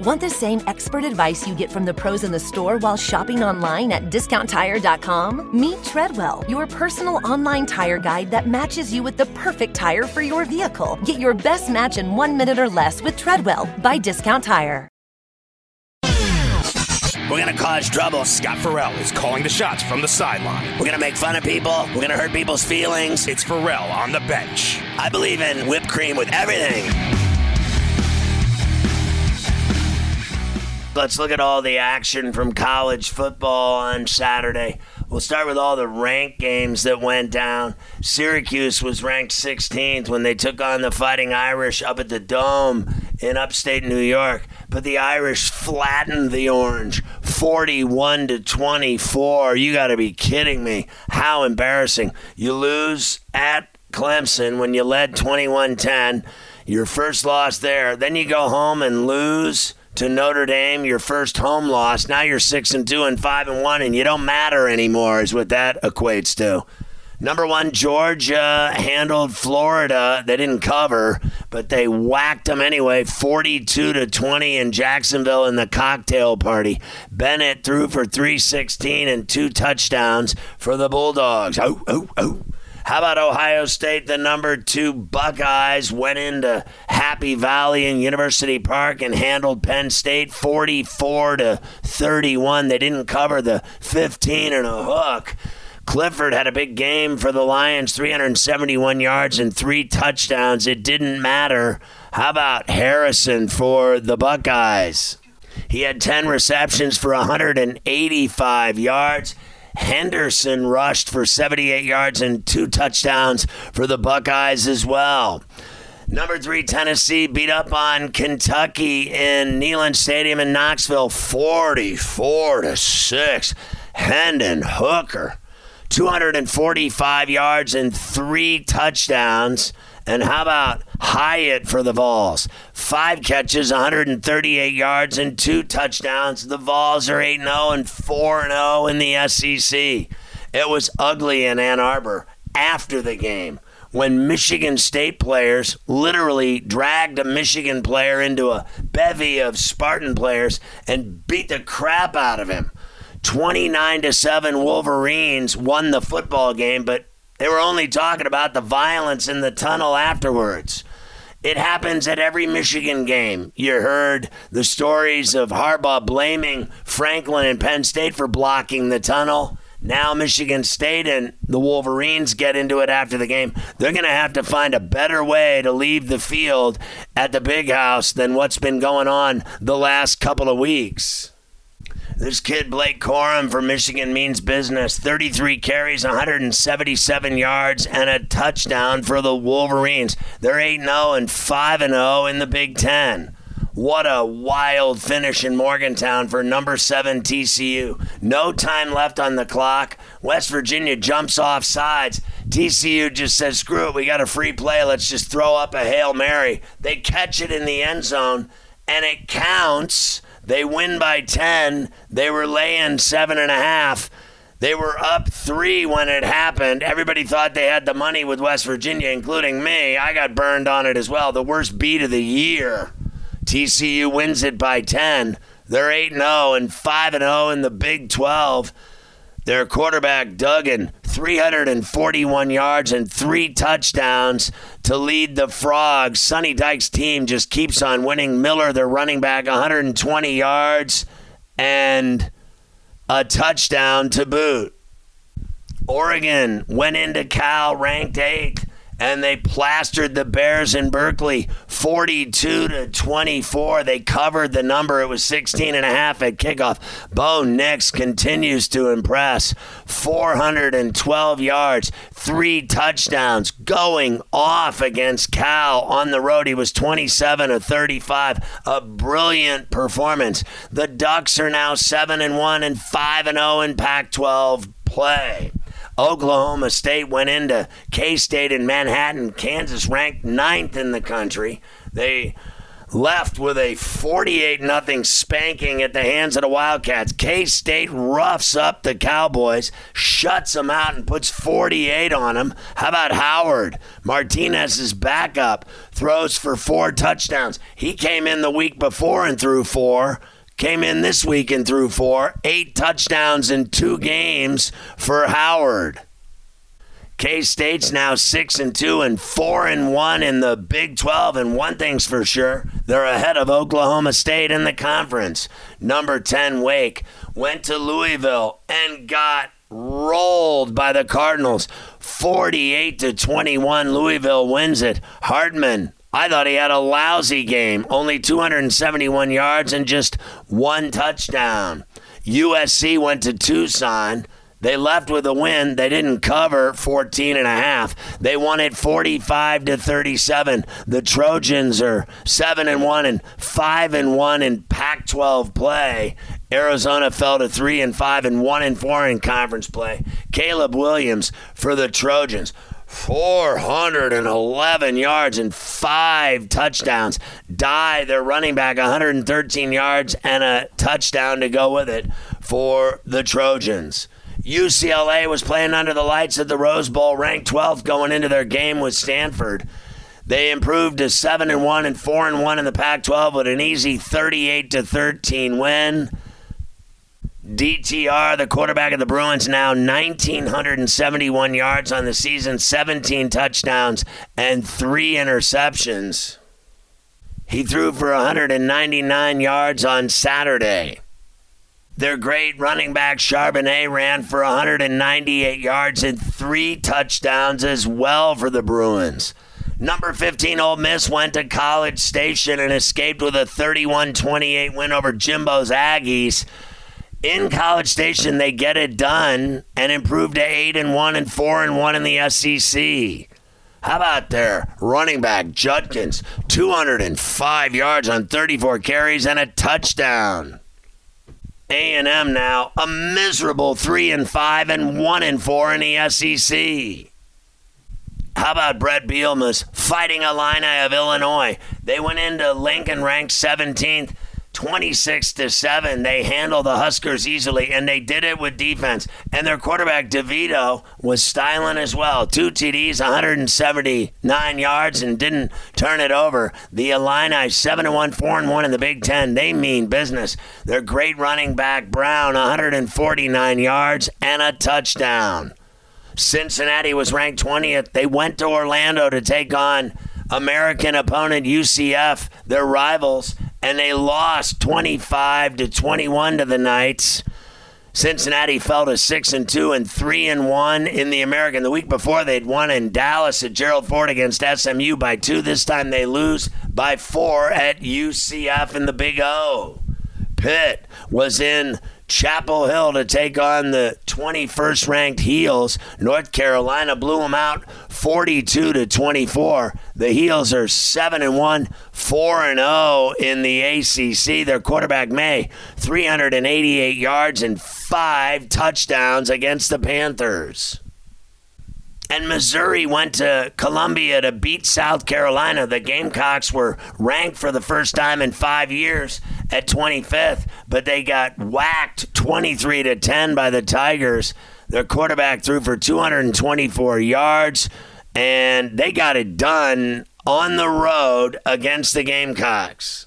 Want the same expert advice you get from the pros in the store while shopping online at discounttire.com? Meet Treadwell, your personal online tire guide that matches you with the perfect tire for your vehicle. Get your best match in one minute or less with Treadwell by Discount Tire. We're gonna cause trouble. Scott Ferrall is calling the shots from the sideline. We're gonna make fun of people. We're gonna hurt people's feelings. It's Ferrall on the bench. I believe in whipped cream with everything. Let's look at all the action from college football on Saturday. We'll start with all the ranked games that went down. Syracuse was ranked 16th when they took on the Fighting Irish up at the Dome in upstate New York. But the Irish flattened the Orange 41 to 24. You got to be kidding me. How embarrassing. You lose at Clemson when you led 21 10. Your first loss there. Then you go home and lose to Notre Dame, your first home loss. Now you're six and two and five and one, and you don't matter anymore. Is what that equates to. Number one, Georgia handled Florida. They didn't cover, but they whacked them anyway, 42 to 20 in Jacksonville in the cocktail party. Bennett threw for 316 and two touchdowns for the Bulldogs. Oh, oh, oh. How about Ohio State? The number two Buckeyes went into Happy Valley and University Park and handled Penn State 44 to 31. They didn't cover the 15 and a hook. Clifford had a big game for the Lions 371 yards and three touchdowns. It didn't matter. How about Harrison for the Buckeyes? He had 10 receptions for 185 yards. Henderson rushed for 78 yards and two touchdowns for the Buckeyes as well. Number three, Tennessee beat up on Kentucky in Neyland Stadium in Knoxville, 44 to 6. Hendon Hooker, 245 yards and three touchdowns. And how about Hyatt for the Vols? Five catches, 138 yards, and two touchdowns. The Vols are 8 0 and 4 0 in the SEC. It was ugly in Ann Arbor after the game when Michigan State players literally dragged a Michigan player into a bevy of Spartan players and beat the crap out of him. 29 to 7 Wolverines won the football game, but they were only talking about the violence in the tunnel afterwards. It happens at every Michigan game. You heard the stories of Harbaugh blaming Franklin and Penn State for blocking the tunnel. Now Michigan State and the Wolverines get into it after the game. They're going to have to find a better way to leave the field at the big house than what's been going on the last couple of weeks. This kid, Blake Corum from Michigan, means business. 33 carries, 177 yards, and a touchdown for the Wolverines. They're 8 0 and 5 0 in the Big Ten. What a wild finish in Morgantown for number seven TCU. No time left on the clock. West Virginia jumps off sides. TCU just says, screw it, we got a free play. Let's just throw up a Hail Mary. They catch it in the end zone, and it counts. They win by 10. They were laying seven and a half. They were up three when it happened. Everybody thought they had the money with West Virginia, including me. I got burned on it as well. The worst beat of the year. TCU wins it by 10. They're 8 0 and 5 0 in the Big 12. Their quarterback, Duggan, 341 yards and three touchdowns to lead the Frogs. Sonny Dykes' team just keeps on winning. Miller, their running back, 120 yards and a touchdown to boot. Oregon went into Cal ranked eighth and they plastered the Bears in Berkeley 42 to 24. They covered the number. It was 16 and a half at kickoff. Bo Nix continues to impress. 412 yards, three touchdowns, going off against Cal on the road. He was 27 of 35. A brilliant performance. The Ducks are now 7 and 1 and 5 and 0 in Pac 12 play. Oklahoma State went into K State in Manhattan. Kansas ranked ninth in the country. They left with a 48 0 spanking at the hands of the Wildcats. K State roughs up the Cowboys, shuts them out, and puts 48 on them. How about Howard? Martinez's backup throws for four touchdowns. He came in the week before and threw four. Came in this week and threw four, eight touchdowns in two games for Howard. K State's now six and two and four and one in the Big 12. And one thing's for sure, they're ahead of Oklahoma State in the conference. Number 10 Wake went to Louisville and got rolled by the Cardinals, 48 to 21. Louisville wins it. Hartman I thought he had a lousy game, only 271 yards and just one touchdown. USC went to Tucson. They left with a win. They didn't cover 14 and a half. They won it 45 to 37. The Trojans are 7 and 1 and 5 and 1 in Pac-12 play. Arizona fell to 3 and 5 and 1 and 4 in conference play. Caleb Williams for the Trojans 411 yards and five touchdowns. Dye, their running back, 113 yards and a touchdown to go with it for the Trojans. UCLA was playing under the lights at the Rose Bowl, ranked 12th going into their game with Stanford. They improved to 7 and 1 and 4 and 1 in the Pac-12 with an easy 38 to 13 win. DTR, the quarterback of the Bruins, now 1,971 yards on the season, 17 touchdowns, and three interceptions. He threw for 199 yards on Saturday. Their great running back Charbonnet ran for 198 yards and three touchdowns as well for the Bruins. Number 15 Ole Miss went to College Station and escaped with a 31 28 win over Jimbo's Aggies in College Station, they get it done and improve to eight and one and four and one in the SEC. How about their running back Judkins, 205 yards on 34 carries and a touchdown. A&M now a miserable three and five and one and four in the SEC. How about Bret Bielema's Fighting Illini of Illinois? They went into Lincoln ranked 17th 26 to 7. They handled the Huskers easily, and they did it with defense. And their quarterback, DeVito, was styling as well. Two TDs, 179 yards, and didn't turn it over. The Illini, 7 1, 4 1 in the Big Ten. They mean business. Their great running back, Brown, 149 yards and a touchdown. Cincinnati was ranked 20th. They went to Orlando to take on American opponent UCF, their rivals, and they lost 25 to 21 to the Knights. Cincinnati fell to six and two and three and one in the American. The week before, they'd won in Dallas at Gerald Ford against SMU by two. This time, they lose by four at UCF in the Big O. Pitt was in Chapel Hill to take on the 21st ranked Heels. North Carolina blew them out 42 to 24. The Heels are 7 and 1, 4 and 0 in the ACC. Their quarterback Maye 388 yards and 5 touchdowns against the Panthers. And Missouri went to Columbia to beat South Carolina. The Gamecocks were ranked for the first time in five years at 25th, but they got whacked 23 to 10 by the Tigers. Their quarterback threw for 224 yards, and they got it done on the road against the Gamecocks.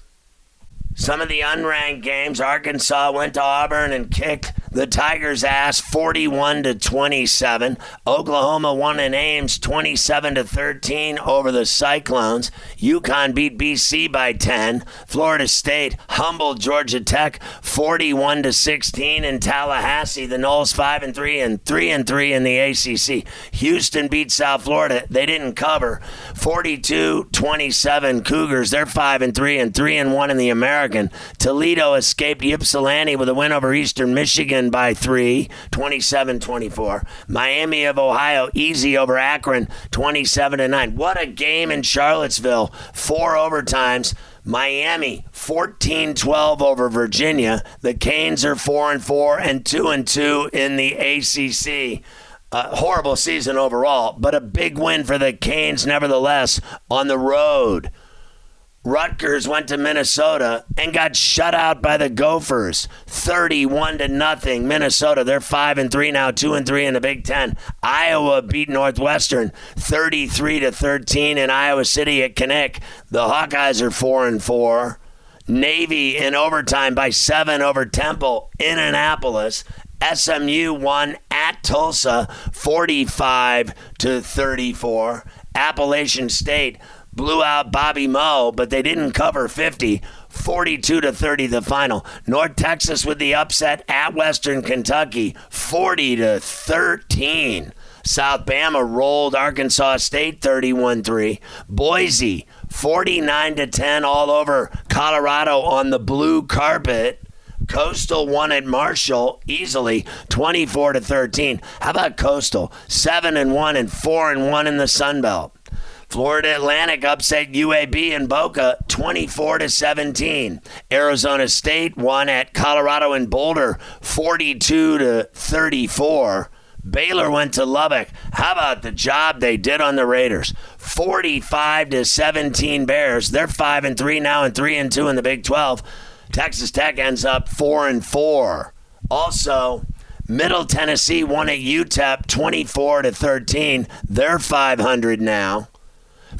Some of the unranked games, Arkansas went to Auburn and kicked the Tigers' ass 41 to 27. Oklahoma won in Ames 27 to 13 over the Cyclones. UConn beat BC by 10. Florida State humbled Georgia Tech 41 to 16 in Tallahassee. The Noles 5 and 3 and 3 and 3 in the ACC. Houston beat South Florida. They didn't cover 42 27 Cougars. They're 5 and 3 and 3 and 1 in the American. Toledo escaped Ypsilanti with a win over Eastern Michigan by 3, 27 24. Miami of Ohio easy over Akron 27 to 9. What a game in Charlottesville. Four overtimes. Miami 14-12 over Virginia. The Canes are 4 and 4 and 2 and 2 in the ACC. A horrible season overall, but a big win for the Canes nevertheless on the road. Rutgers went to Minnesota and got shut out by the Gophers, 31 to nothing. Minnesota, they're 5 and 3 now, 2 and 3 in the Big 10. Iowa beat Northwestern 33 to 13 in Iowa City at Kinnick. The Hawkeyes are 4 and 4. Navy in overtime by 7 over Temple in Annapolis. SMU won at Tulsa 45 to 34. Appalachian State blew out Bobby Moe, but they didn't cover 50. 42 to 30 the final. North Texas with the upset at Western Kentucky, 40 to 13. South Bama rolled Arkansas State 31-3. Boise 49 to 10 all over Colorado on the blue carpet. Coastal won at Marshall easily, 24 to 13. How about Coastal? 7 and 1 and 4 and 1 in the Sun Belt. Florida Atlantic upset UAB in Boca 24 to 17. Arizona State won at Colorado in Boulder 42 to 34. Baylor went to Lubbock. How about the job they did on the Raiders? 45 to 17 Bears. They're 5 and 3 now and 3 and 2 in the Big 12. Texas Tech ends up 4 and 4. Also, Middle Tennessee won at UTEP 24 to 13. They're 500 now.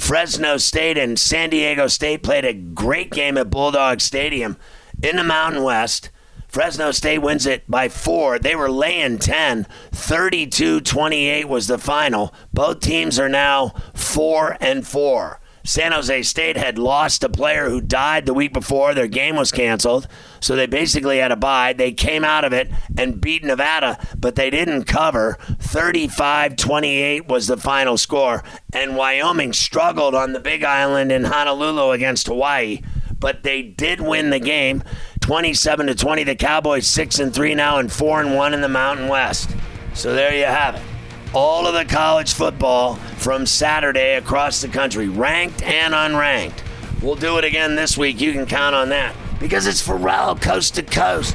Fresno State and San Diego State played a great game at Bulldog Stadium in the Mountain West. Fresno State wins it by four. They were laying 10. 32 28 was the final. Both teams are now four and four. San Jose State had lost a player who died the week before. Their game was canceled. So they basically had a bye. They came out of it and beat Nevada, but they didn't cover. 35 28 was the final score. And Wyoming struggled on the Big Island in Honolulu against Hawaii, but they did win the game 27 to 20. The Cowboys 6 and 3 now and 4 and 1 in the Mountain West. So there you have it all of the college football from Saturday across the country, ranked and unranked. We'll do it again this week. You can count on that because it's Ferrall coast to coast.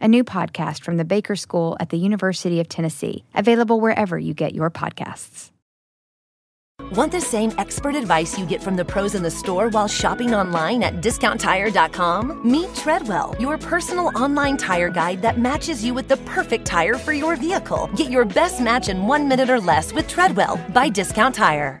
a new podcast from the Baker School at the University of Tennessee, available wherever you get your podcasts. Want the same expert advice you get from the pros in the store while shopping online at discounttire.com? Meet Treadwell, your personal online tire guide that matches you with the perfect tire for your vehicle. Get your best match in one minute or less with Treadwell by Discount Tire.